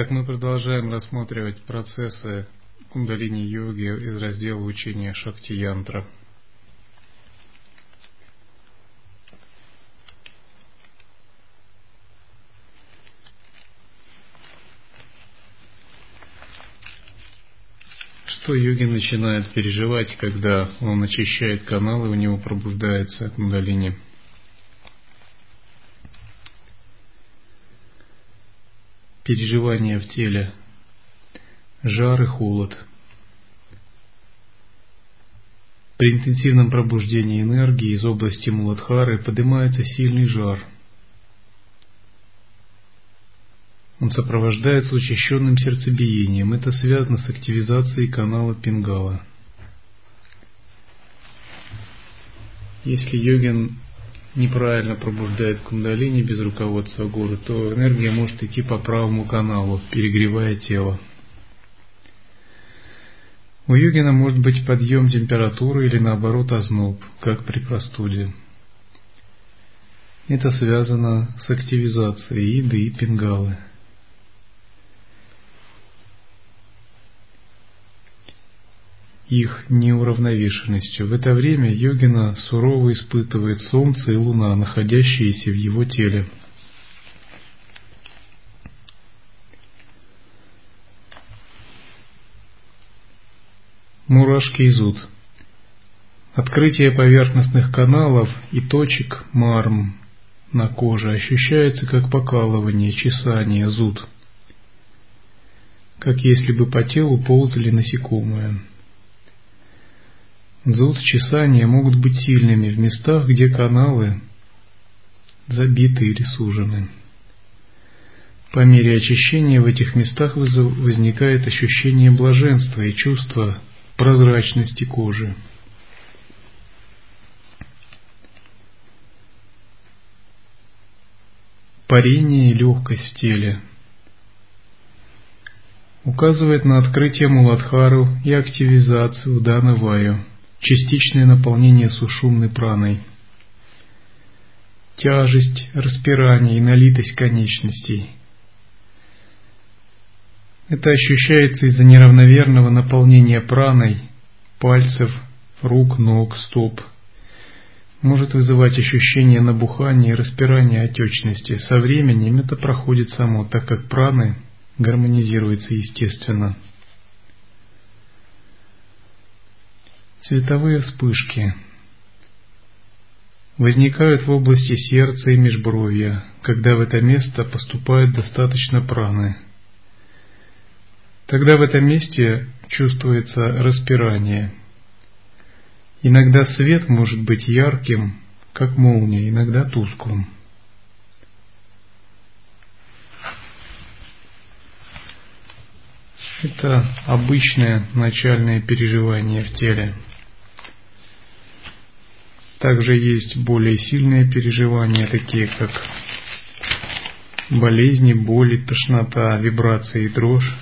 Итак, мы продолжаем рассматривать процессы кундалини-йоги из раздела учения Шакти-янтра. Что йоги начинает переживать, когда он очищает каналы, у него пробуждается кундалини? Переживания в теле, жар и холод. При интенсивном пробуждении энергии из области Муладхары поднимается сильный жар – Он сопровождается учащенным сердцебиением. Это связано с активизацией канала Пингала. Если йогин неправильно пробуждает кундалини без руководства гуру, то энергия может идти по правому каналу, перегревая тело. У йогина может быть подъем температуры или наоборот озноб, как при простуде. Это связано с активизацией еды и пингалы. Их неуравновешенностью. В это время йогина сурово испытывает солнце и луна, находящиеся в его теле. Мурашки и зуд. Открытие поверхностных каналов и точек марм на коже ощущается как покалывание, чесание, зуд, как если бы по телу ползали насекомые. Зуд, чесания могут быть сильными в местах, где каналы забиты или сужены. По мере очищения в этих местах возникает ощущение блаженства и чувство прозрачности кожи. Парение и легкость в теле указывает на открытие Муладхару и активизацию Дана Ваю – частичное наполнение сушумной праной, тяжесть, распирание и налитость конечностей. Это ощущается из-за неравномерного наполнения праной пальцев, рук, ног, стоп. Может вызывать ощущение набухания и распирания отечности. Со временем это проходит само, так как праны гармонизируется естественно. Световые вспышки возникают в области сердца и межбровья, когда в это место поступает достаточно праны. Тогда в этом месте чувствуется распирание. Иногда свет может быть ярким, как молния, иногда тусклым. Это обычное начальное переживание в теле. Также есть более сильные переживания, такие как болезни, боли, тошнота, вибрации и дрожь,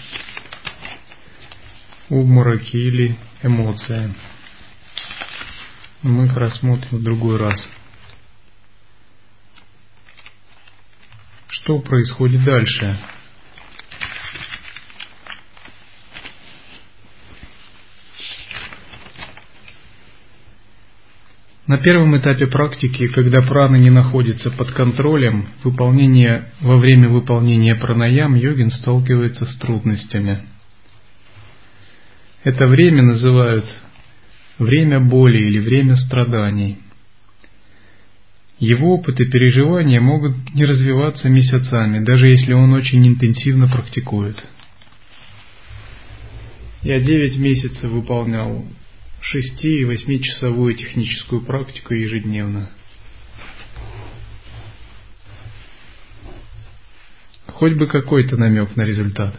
обмороки или эмоции. Мы их рассмотрим в другой раз. Что происходит дальше? На первом этапе практики, когда прана не находится под контролем, выполнение, во время выполнения пранаям йогин сталкивается с трудностями. Это время называют время боли или время страданий. Его опыт и переживания могут не развиваться месяцами, даже если он очень интенсивно практикует. Я девять месяцев выполнял 6- и 8-часовую техническую практику ежедневно. Хоть бы какой-то намек на результат.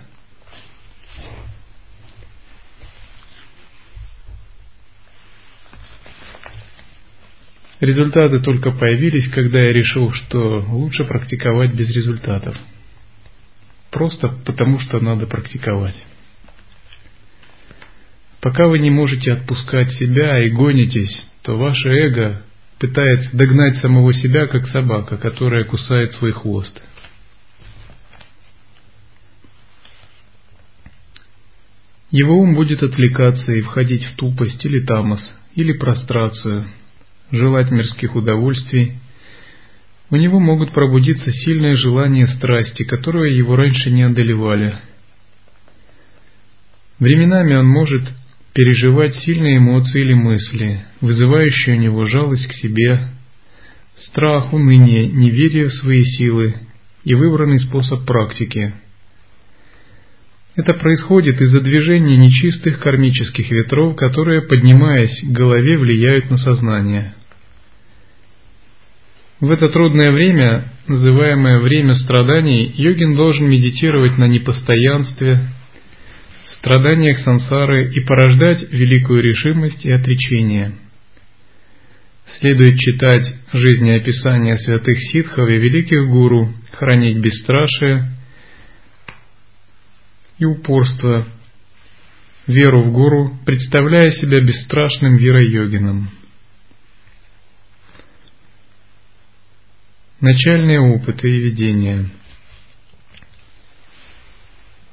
Результаты только появились, когда я решил, что лучше практиковать без результатов. Просто потому, что надо практиковать. Пока вы не можете отпускать себя и гонитесь, то ваше эго пытается догнать самого себя, как собака, которая кусает свой хвост. Его ум будет отвлекаться и входить в тупость или тамос, или прострацию, желать мирских удовольствий. У него могут пробудиться сильные желания страсти, которые его раньше не одолевали. Временами он может переживать сильные эмоции или мысли, вызывающие у него жалость к себе, страх, уныние, неверие в свои силы и выбранный способ практики. Это происходит из-за движения нечистых кармических ветров, которые, поднимаясь к голове, влияют на сознание. В это трудное время, называемое время страданий, йогин должен медитировать на непостоянстве, страданиях сансары и порождать великую решимость и отречение. Следует читать жизнеописания святых ситхов и великих гуру, хранить бесстрашие и упорство, веру в гуру, представляя себя бесстрашным вира-йогином. Начальные опыты и видения –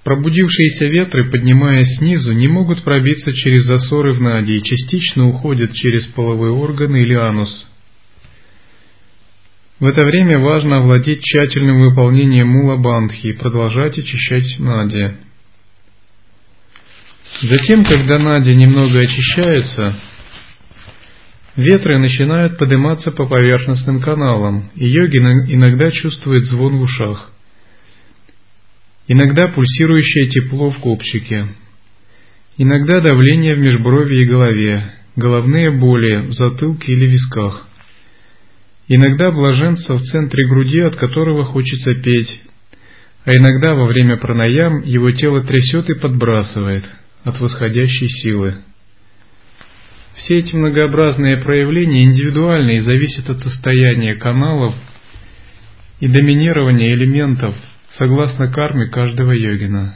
Пробудившиеся ветры, поднимаясь снизу, не могут пробиться через засоры в наде и частично уходят через половые органы или анус. В это время важно овладеть тщательным выполнением мула бандхи и продолжать очищать нади. Затем, когда нади немного очищаются, ветры начинают подниматься по поверхностным каналам, и йогин иногда чувствует звон в ушах. Иногда пульсирующее тепло в копчике. Иногда давление в межброви и голове, головные боли в затылке или висках. Иногда блаженство в центре груди, от которого хочется петь, а иногда во время пранаям его тело трясет и подбрасывает от восходящей силы. Все эти многообразные проявления индивидуальны и зависят от состояния каналов и доминирования элементов – согласно карме каждого йогина.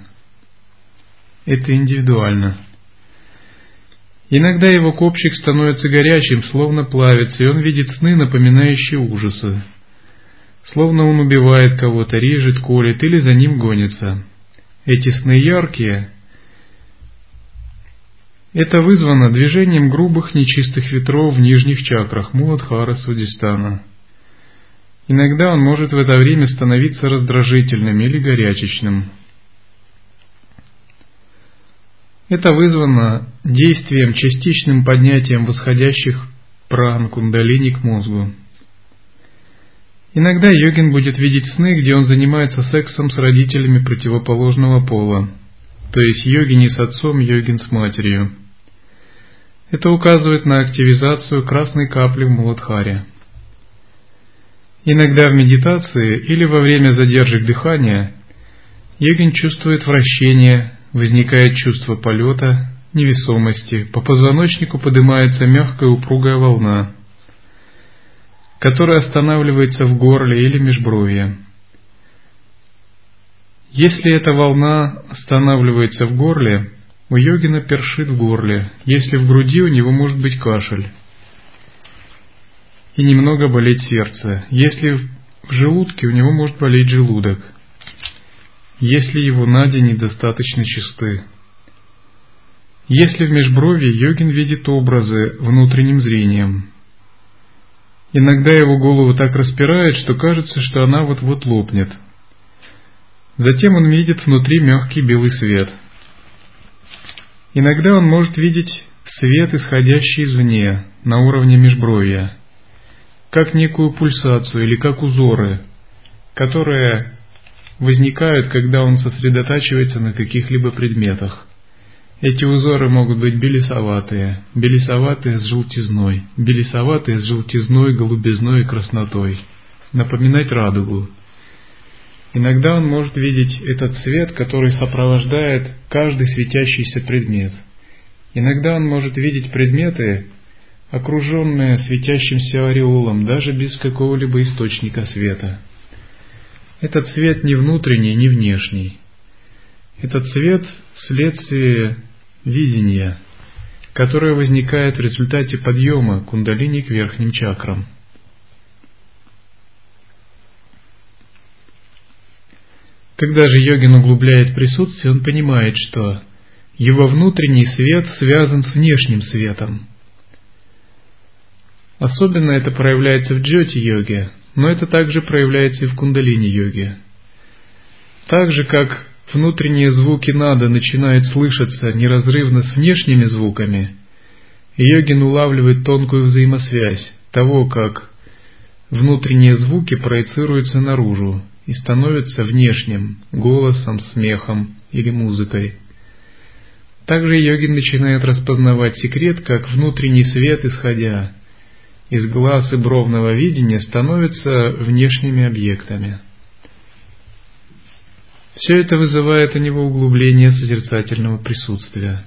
Это индивидуально. Иногда его копчик становится горячим, словно плавится, и он видит сны, напоминающие ужасы. Словно он убивает кого-то, режет, колет или за ним гонится. Эти сны яркие. Это вызвано движением грубых нечистых ветров в нижних чакрах Муладхара Судистана. Иногда он может в это время становиться раздражительным или горячечным. Это вызвано действием, частичным поднятием восходящих пран кундалини к мозгу. Иногда йогин будет видеть сны, где он занимается сексом с родителями противоположного пола, то есть йогини с отцом, йогин с матерью. Это указывает на активизацию красной капли в Муладхаре. Иногда в медитации или во время задержек дыхания йогин чувствует вращение, возникает чувство полета, невесомости, по позвоночнику поднимается мягкая упругая волна, которая останавливается в горле или межбровье. Если эта волна останавливается в горле, у йогина першит в горле, если в груди у него может быть кашель и немного болеть сердце. Если в желудке, у него может болеть желудок. Если его нади недостаточно чисты. Если в межброви йогин видит образы внутренним зрением. Иногда его голову так распирает, что кажется, что она вот-вот лопнет. Затем он видит внутри мягкий белый свет. Иногда он может видеть свет, исходящий извне, на уровне межбровья как некую пульсацию или как узоры, которые возникают, когда он сосредотачивается на каких-либо предметах. Эти узоры могут быть белесоватые, белесоватые с желтизной, белесоватые с желтизной, голубизной и краснотой, напоминать радугу. Иногда он может видеть этот цвет, который сопровождает каждый светящийся предмет. Иногда он может видеть предметы, окруженная светящимся ореолом, даже без какого-либо источника света. Этот свет не внутренний, не внешний. Этот свет – следствие видения, которое возникает в результате подъема кундалини к верхним чакрам. Когда же йогин углубляет присутствие, он понимает, что его внутренний свет связан с внешним светом. Особенно это проявляется в джоти-йоге, но это также проявляется и в кундалини-йоге. Так же, как внутренние звуки нада начинают слышаться неразрывно с внешними звуками, йогин улавливает тонкую взаимосвязь того, как внутренние звуки проецируются наружу и становятся внешним, голосом, смехом или музыкой. Также йогин начинает распознавать секрет, как внутренний свет, исходя из глаз и бровного видения, становится внешними объектами. Все это вызывает у него углубление созерцательного присутствия.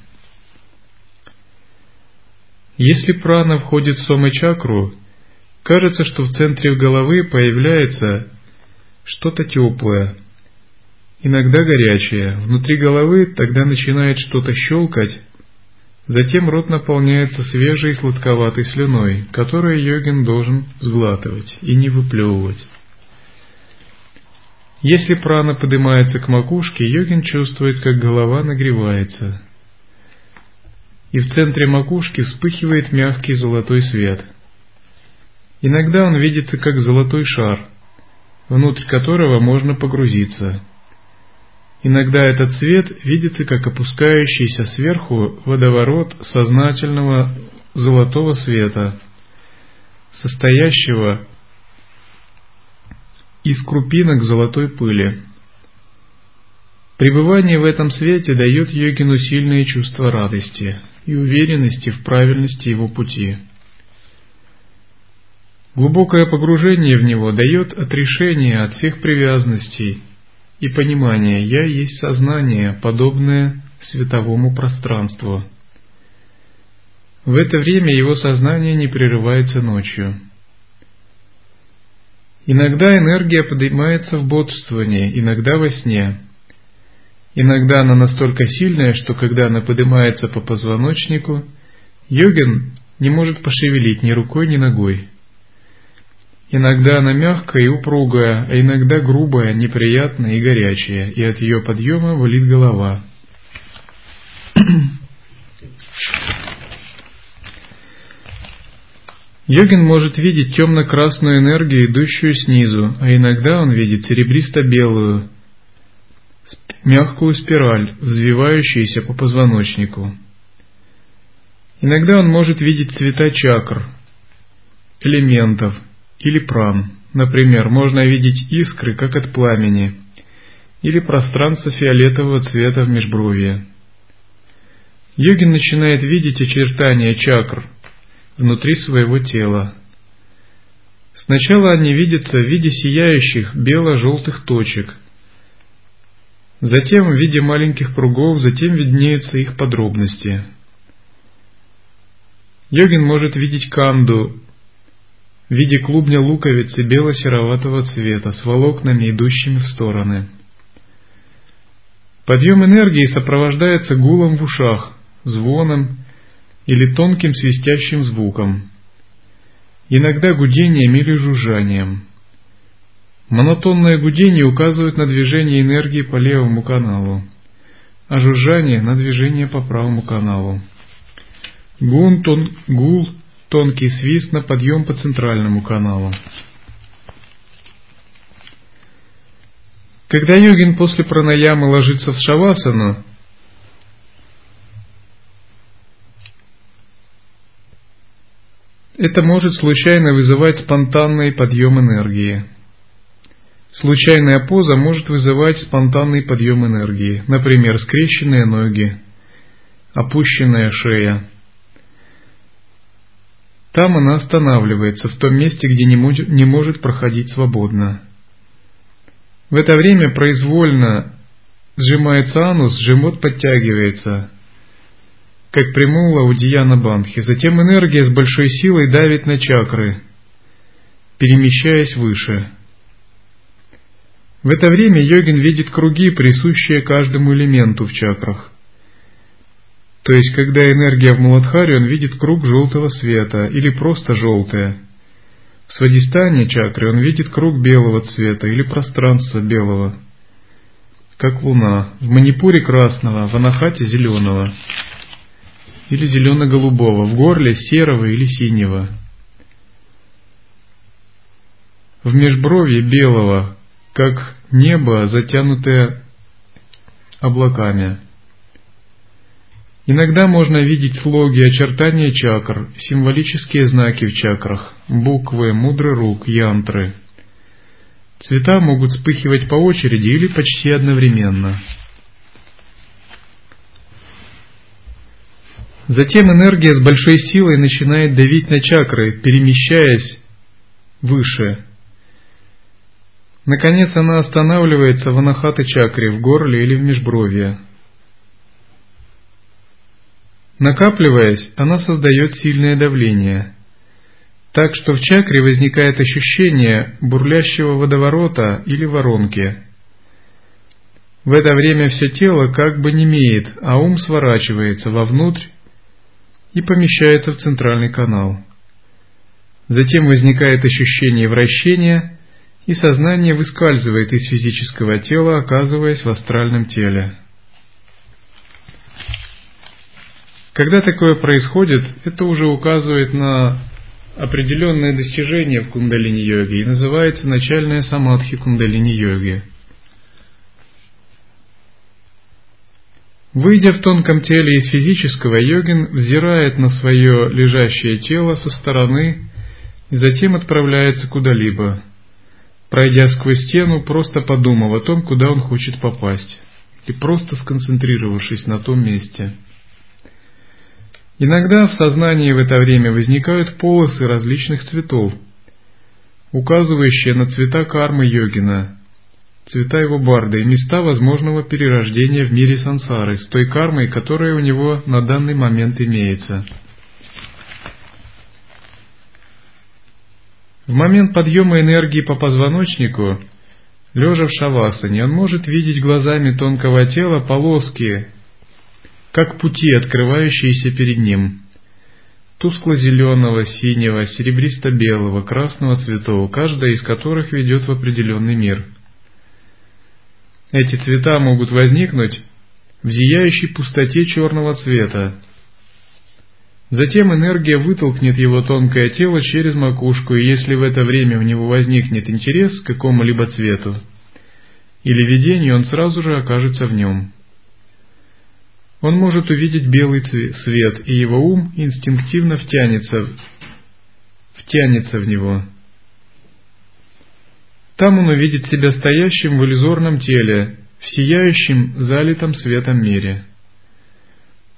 Если прана входит в сома-чакру, кажется, что в центре головы появляется что-то теплое, иногда горячее. Внутри головы тогда начинает что-то щелкать, затем рот наполняется свежей сладковатой слюной, которую йогин должен сглатывать и не выплевывать. Если прана поднимается к макушке, йогин чувствует, как голова нагревается. И в центре макушки вспыхивает мягкий золотой свет. Иногда он видится как золотой шар, внутрь которого можно погрузиться. Иногда этот свет видится как опускающийся сверху водоворот сознательного золотого света, состоящего из крупинок золотой пыли. Пребывание в этом свете дает йогину сильное чувство радости и уверенности в правильности его пути. Глубокое погружение в него дает отрешение от всех привязанностей и понимание «я есть сознание, подобное световому пространству». В это время его сознание не прерывается ночью – Иногда энергия поднимается в бодрствовании, иногда во сне. Иногда она настолько сильная, что когда она поднимается по позвоночнику, йогин не может пошевелить ни рукой, ни ногой. Иногда она мягкая и упругая, а иногда грубая, неприятная и горячая, и от ее подъема болит голова. Йогин может видеть темно-красную энергию, идущую снизу, а иногда он видит серебристо-белую, мягкую спираль, взвивающуюся по позвоночнику. Иногда он может видеть цвета чакр, элементов или пран. Например, можно видеть искры, как от пламени, или пространство фиолетового цвета в межбровье. Йогин начинает видеть очертания чакр, внутри своего тела. Сначала они видятся в виде сияющих бело-желтых точек, затем в виде маленьких кругов, затем виднеются их подробности. Йогин может видеть канду в виде клубня луковицы бело-сероватого цвета с волокнами, идущими в стороны. Подъем энергии сопровождается гулом в ушах, звоном или тонким свистящим звуком, иногда гудением или жужжанием. Монотонное гудение указывает на движение энергии по левому каналу, а жужжание на движение по правому каналу. Гун, тон, гул, тонкий свист на подъем по центральному каналу. Когда йогин после пранаямы ложится в шавасану, Это может случайно вызывать спонтанный подъем энергии. Случайная поза может вызывать спонтанный подъем энергии, например, скрещенные ноги, опущенная шея. Там она останавливается, в том месте, где не может, не может проходить свободно. В это время произвольно сжимается анус, живот подтягивается, как примула у Дьяна Бандхи. Затем энергия с большой силой давит на чакры, перемещаясь выше. В это время йогин видит круги, присущие каждому элементу в чакрах. То есть, когда энергия в Муладхаре, он видит круг желтого света или просто желтое. В Свадистане чакры он видит круг белого цвета или пространство белого. как луна, в манипуре красного, в анахате зеленого или зелено-голубого, в горле серого или синего, в межбровье белого, как небо, затянутое облаками. Иногда можно видеть слоги, очертания чакр, символические знаки в чакрах, буквы, мудрый рук, янтры. Цвета могут вспыхивать по очереди или почти одновременно. Затем энергия с большой силой начинает давить на чакры, перемещаясь выше. Наконец она останавливается в анахата чакре, в горле или в межбровье. Накапливаясь, она создает сильное давление, так что в чакре возникает ощущение бурлящего водоворота или воронки. В это время все тело как бы немеет, а ум сворачивается вовнутрь и помещается в центральный канал. Затем возникает ощущение вращения, и сознание выскальзывает из физического тела, оказываясь в астральном теле. Когда такое происходит, это уже указывает на определенное достижение в кундалини-йоге и называется начальная самадхи кундалини-йоги. Выйдя в тонком теле из физического, йогин взирает на свое лежащее тело со стороны и затем отправляется куда-либо, пройдя сквозь стену, просто подумав о том, куда он хочет попасть, и просто сконцентрировавшись на том месте – Иногда в сознании в это время возникают полосы различных цветов, указывающие на цвета кармы йогина, цвета его барды и места возможного перерождения в мире сансары с той кармой, которая у него на данный момент имеется. В момент подъема энергии по позвоночнику, лежа в шавасане, он может видеть глазами тонкого тела полоски как пути, открывающиеся перед ним. Тускло-зеленого, синего, серебристо-белого, красного цветов, каждая из которых ведет в определенный мир. Эти цвета могут возникнуть в зияющей пустоте черного цвета. Затем энергия вытолкнет его тонкое тело через макушку, и если в это время у него возникнет интерес к какому-либо цвету или видению, он сразу же окажется в нем. Он может увидеть белый свет, и его ум инстинктивно втянется, втянется в него. Там он увидит себя стоящим в иллюзорном теле, в сияющем, залитом светом мире.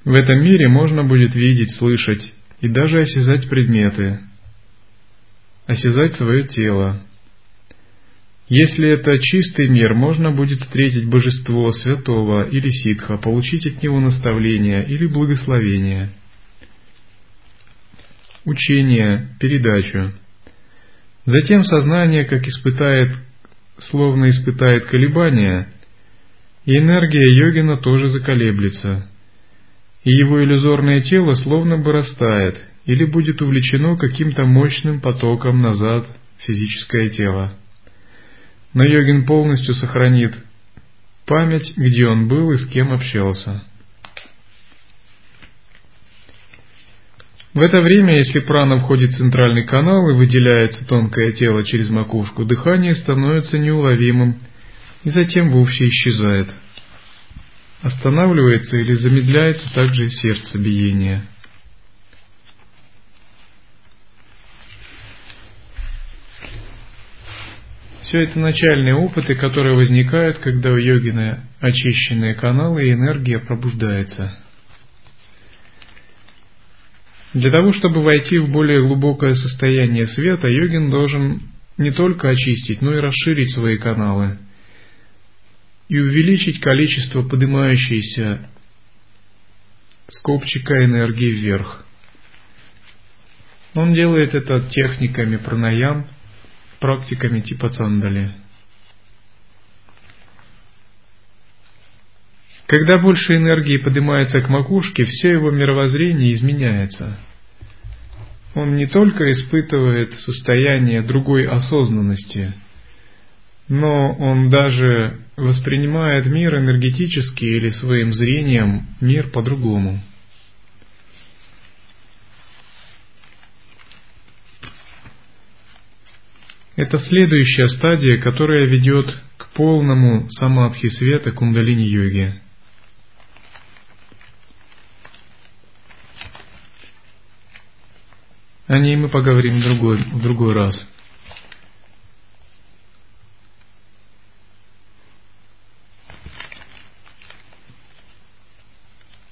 В этом мире можно будет видеть, слышать и даже осязать предметы, осязать свое тело. Если это чистый мир, можно будет встретить божество святого или ситха, получить от него наставление или благословение, учение, передачу. Затем сознание, как испытает, словно испытает колебания, и энергия йогина тоже заколеблется, и его иллюзорное тело словно бы растает или будет увлечено каким-то мощным потоком назад в физическое тело но йогин полностью сохранит память, где он был и с кем общался. В это время, если прана входит в центральный канал и выделяется тонкое тело через макушку, дыхание становится неуловимым и затем вовсе исчезает. Останавливается или замедляется также сердцебиение. Все это начальные опыты, которые возникают, когда у йогина очищенные каналы и энергия пробуждается. Для того, чтобы войти в более глубокое состояние света, йогин должен не только очистить, но и расширить свои каналы и увеличить количество поднимающейся скобчика энергии вверх. Он делает это техниками пранаям, практиками типа цандали. Когда больше энергии поднимается к макушке, все его мировоззрение изменяется. Он не только испытывает состояние другой осознанности, но он даже воспринимает мир энергетически или своим зрением мир по-другому. Это следующая стадия, которая ведет к полному самадхи света кундалини-йоги. О ней мы поговорим в другой, в другой раз.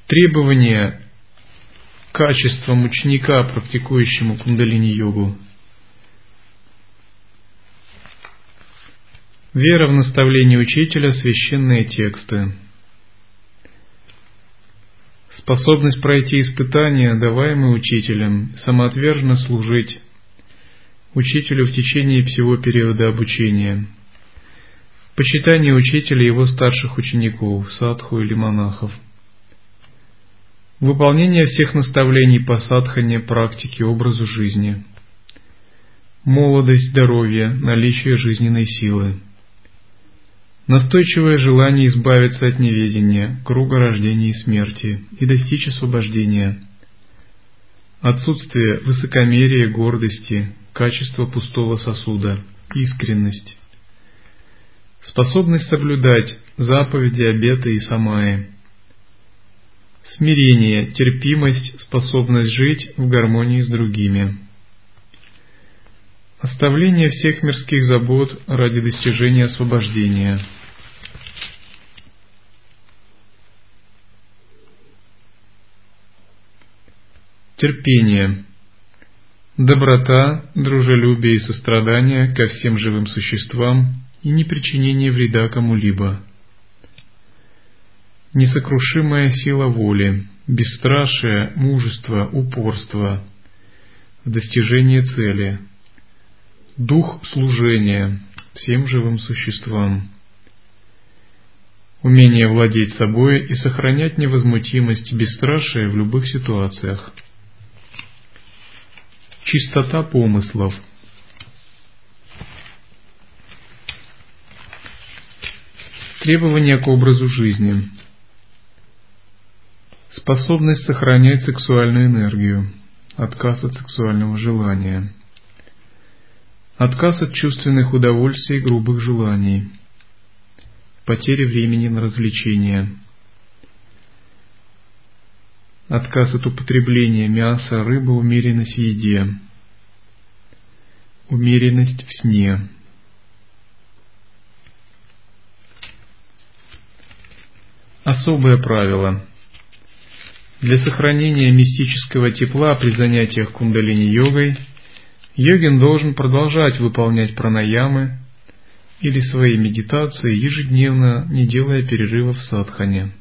Требования качествам ученика, практикующему кундалини-йогу. Вера в наставление учителя, священные тексты. Способность пройти испытания, даваемые учителем, самоотверженно служить учителю в течение всего периода обучения. Почитание учителя и его старших учеников, садху или монахов. Выполнение всех наставлений по садхане, практике, образу жизни. Молодость, здоровье, наличие жизненной силы. Настойчивое желание избавиться от неведения, круга рождения и смерти и достичь освобождения. Отсутствие высокомерия, гордости, качество пустого сосуда, искренность. Способность соблюдать заповеди, обеты и самаи. Смирение, терпимость, способность жить в гармонии с другими. Оставление всех мирских забот ради достижения освобождения. Терпение. Доброта, дружелюбие и сострадание ко всем живым существам и непричинение вреда кому-либо. Несокрушимая сила воли, бесстрашие, мужество, упорство в достижении цели – дух служения всем живым существам, умение владеть собой и сохранять невозмутимость бесстрашие в любых ситуациях, чистота помыслов, требования к образу жизни, способность сохранять сексуальную энергию, отказ от сексуального желания – Отказ от чувственных удовольствий и грубых желаний. Потеря времени на развлечения. Отказ от употребления мяса, рыбы, умеренность в еде. Умеренность в сне. Особое правило. Для сохранения мистического тепла при занятиях кундалини-йогой – Йогин должен продолжать выполнять пранаямы или свои медитации ежедневно, не делая перерыва в садхане.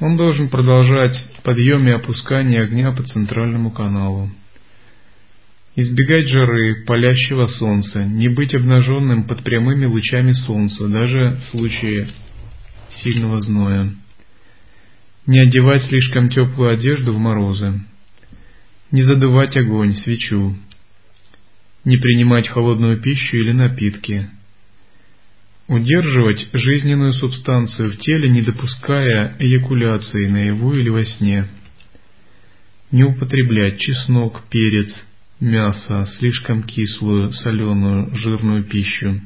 Он должен продолжать подъем и опускание огня по центральному каналу. Избегать жары, палящего солнца, не быть обнаженным под прямыми лучами солнца, даже в случае сильного зноя. Не одевать слишком теплую одежду в морозы не задувать огонь, свечу, не принимать холодную пищу или напитки, удерживать жизненную субстанцию в теле, не допуская эякуляции наяву или во сне, не употреблять чеснок, перец, мясо, слишком кислую, соленую, жирную пищу,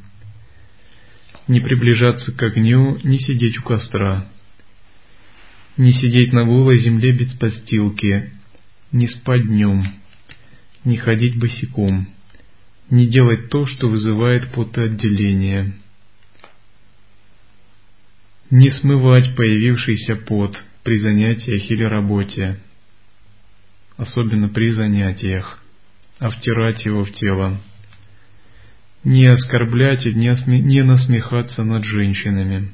не приближаться к огню, не сидеть у костра, не сидеть на голой земле без подстилки, не спать днем, не ходить босиком, не делать то, что вызывает потоотделение, не смывать появившийся пот при занятиях или работе, особенно при занятиях, а втирать его в тело, не оскорблять и не насмехаться над женщинами.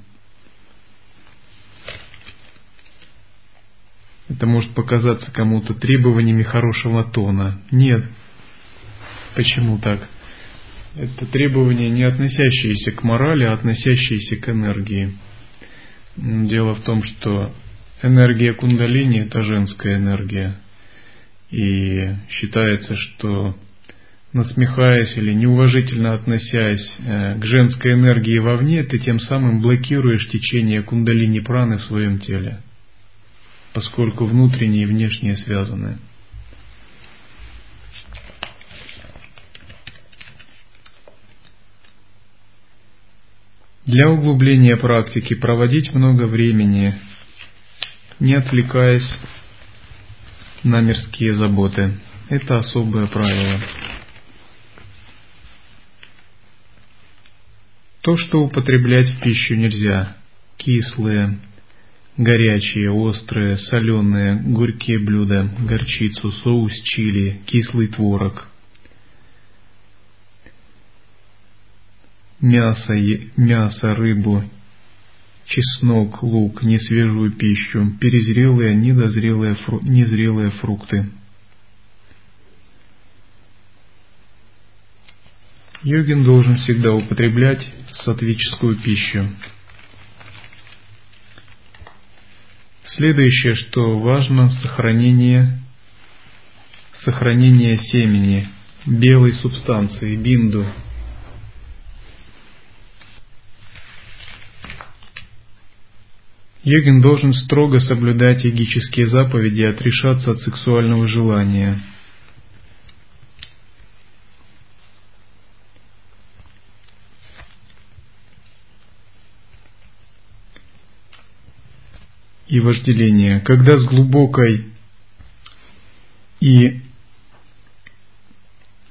Это может показаться кому-то требованиями хорошего тона. Нет. Почему так? Это требования, не относящиеся к морали, а относящиеся к энергии. Дело в том, что энергия кундалини – это женская энергия. И считается, что насмехаясь или неуважительно относясь э, к женской энергии вовне, ты тем самым блокируешь течение кундалини праны в своем теле, поскольку внутреннее и внешнее связаны. Для углубления практики проводить много времени, не отвлекаясь на мирские заботы. Это особое правило. То, что употреблять в пищу нельзя. Кислые, горячие, острые, соленые, горькие блюда, горчицу, соус чили, кислый творог. Мясо, мясо, рыбу, чеснок, лук, несвежую пищу, перезрелые, недозрелые, фру, незрелые фрукты. Йогин должен всегда употреблять сатвическую пищу. Следующее, что важно, сохранение, сохранение семени, белой субстанции, бинду. Йогин должен строго соблюдать йогические заповеди и отрешаться от сексуального желания – и вожделение, когда с глубокой и,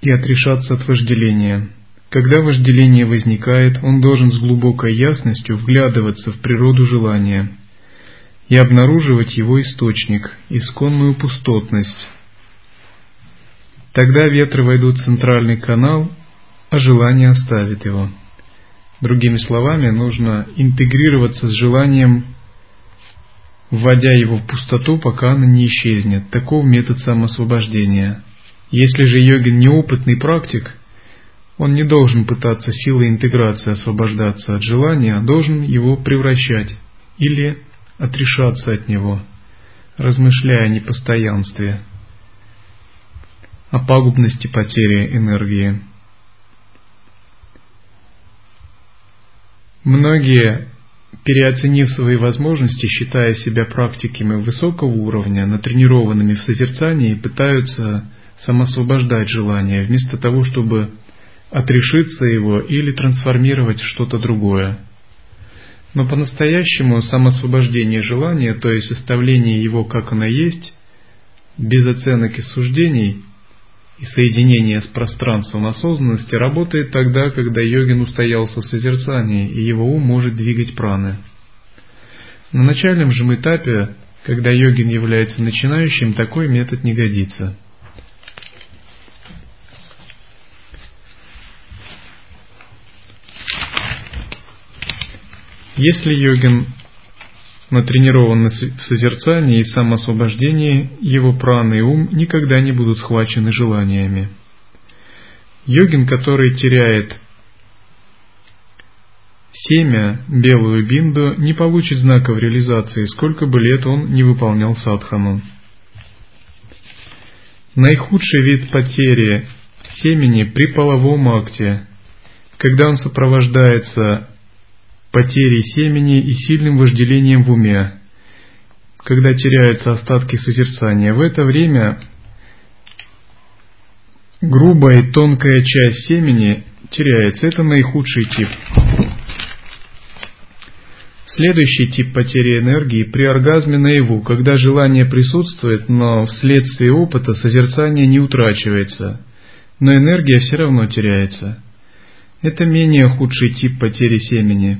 и отрешаться от вожделения. Когда вожделение возникает, он должен с глубокой ясностью вглядываться в природу желания и обнаруживать его источник, исконную пустотность. Тогда ветры войдут в центральный канал, а желание оставит его. Другими словами, нужно интегрироваться с желанием вводя его в пустоту, пока она не исчезнет. Таков метод самосвобождения. Если же йогин неопытный практик, он не должен пытаться силой интеграции освобождаться от желания, а должен его превращать или отрешаться от него, размышляя о непостоянстве, о пагубности потери энергии. Многие переоценив свои возможности, считая себя практиками высокого уровня, натренированными в созерцании, пытаются самосвобождать желание, вместо того, чтобы отрешиться его или трансформировать что-то другое. Но по-настоящему самосвобождение желания, то есть оставление его как оно есть, без оценок и суждений, и соединение с пространством осознанности работает тогда, когда йогин устоялся в созерцании, и его ум может двигать праны. На начальном же этапе, когда йогин является начинающим, такой метод не годится. Если йогин натренированный в созерцании и самоосвобождении, его праны и ум никогда не будут схвачены желаниями. Йогин, который теряет семя, белую бинду, не получит знаков реализации, сколько бы лет он не выполнял садхану. Наихудший вид потери семени при половом акте, когда он сопровождается потерей семени и сильным вожделением в уме, когда теряются остатки созерцания. В это время грубая и тонкая часть семени теряется. Это наихудший тип. Следующий тип потери энергии при оргазме наяву, когда желание присутствует, но вследствие опыта созерцание не утрачивается, но энергия все равно теряется. Это менее худший тип потери семени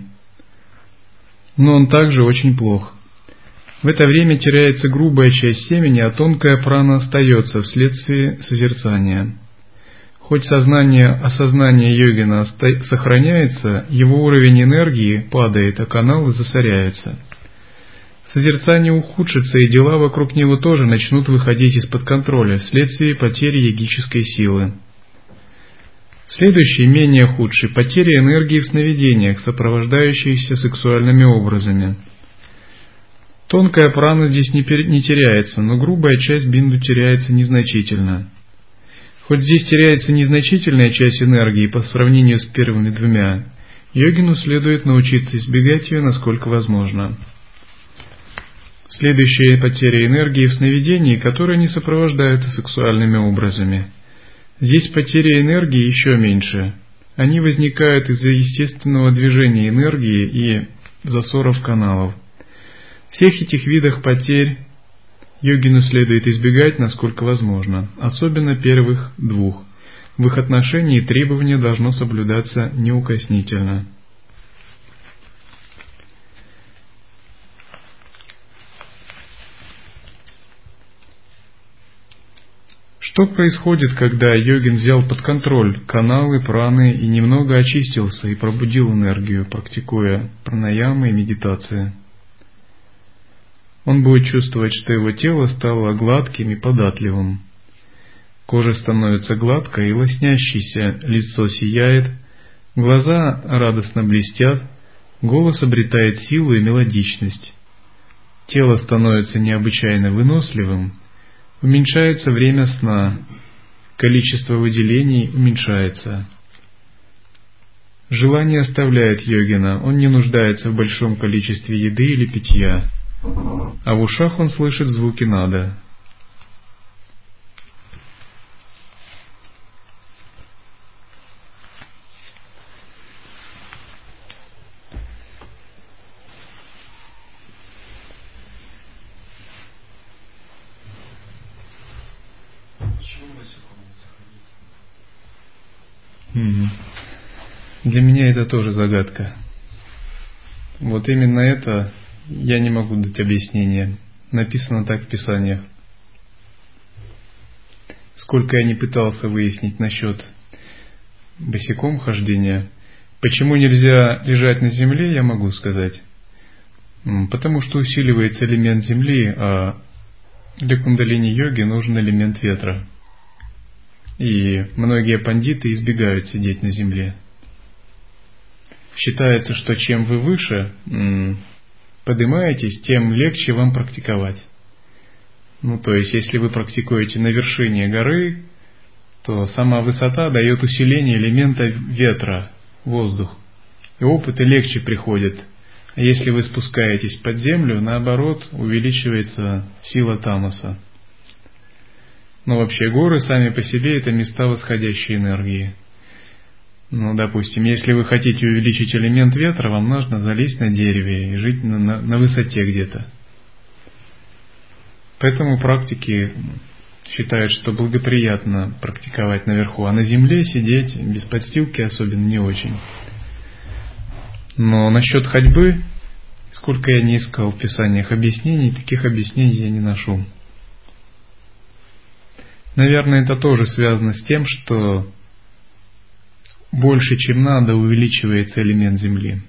но он также очень плох. В это время теряется грубая часть семени, а тонкая прана остается вследствие созерцания. Хоть сознание осознание йогина сохраняется, его уровень энергии падает, а каналы засоряются. Созерцание ухудшится, и дела вокруг него тоже начнут выходить из-под контроля вследствие потери йогической силы. Следующий, менее худший, потеря энергии в сновидениях, сопровождающиеся сексуальными образами. Тонкая прана здесь не, не теряется, но грубая часть бинду теряется незначительно. Хоть здесь теряется незначительная часть энергии по сравнению с первыми двумя, йогину следует научиться избегать ее насколько возможно. Следующая потеря энергии в сновидении, которые не сопровождаются сексуальными образами. Здесь потеря энергии еще меньше. Они возникают из-за естественного движения энергии и засоров каналов. Всех этих видах потерь йогину следует избегать насколько возможно, особенно первых двух. В их отношении требование должно соблюдаться неукоснительно. Что происходит, когда йогин взял под контроль каналы, праны и немного очистился и пробудил энергию, практикуя пранаямы и медитации? Он будет чувствовать, что его тело стало гладким и податливым. Кожа становится гладкой и лоснящейся, лицо сияет, глаза радостно блестят, голос обретает силу и мелодичность. Тело становится необычайно выносливым – Уменьшается время сна, количество выделений уменьшается. Желание оставляет йогина, он не нуждается в большом количестве еды или питья, а в ушах он слышит звуки нада. Для меня это тоже загадка. Вот именно это я не могу дать объяснение. Написано так в Писаниях. Сколько я не пытался выяснить насчет босиком хождения, почему нельзя лежать на земле, я могу сказать. Потому что усиливается элемент земли, а для кундалини-йоги нужен элемент ветра. И многие пандиты избегают сидеть на земле. Считается, что чем вы выше поднимаетесь, тем легче вам практиковать. Ну, то есть, если вы практикуете на вершине горы, то сама высота дает усиление элемента ветра, воздух. И опыты легче приходят. А если вы спускаетесь под землю, наоборот, увеличивается сила тамаса. Но вообще горы сами по себе это места восходящей энергии. Ну, допустим, если вы хотите увеличить элемент ветра, вам нужно залезть на дереве и жить на, на, на высоте где-то. Поэтому практики считают, что благоприятно практиковать наверху, а на земле сидеть без подстилки особенно не очень. Но насчет ходьбы, сколько я не искал в писаниях объяснений, таких объяснений я не нашел. Наверное, это тоже связано с тем, что больше, чем надо, увеличивается элемент Земли.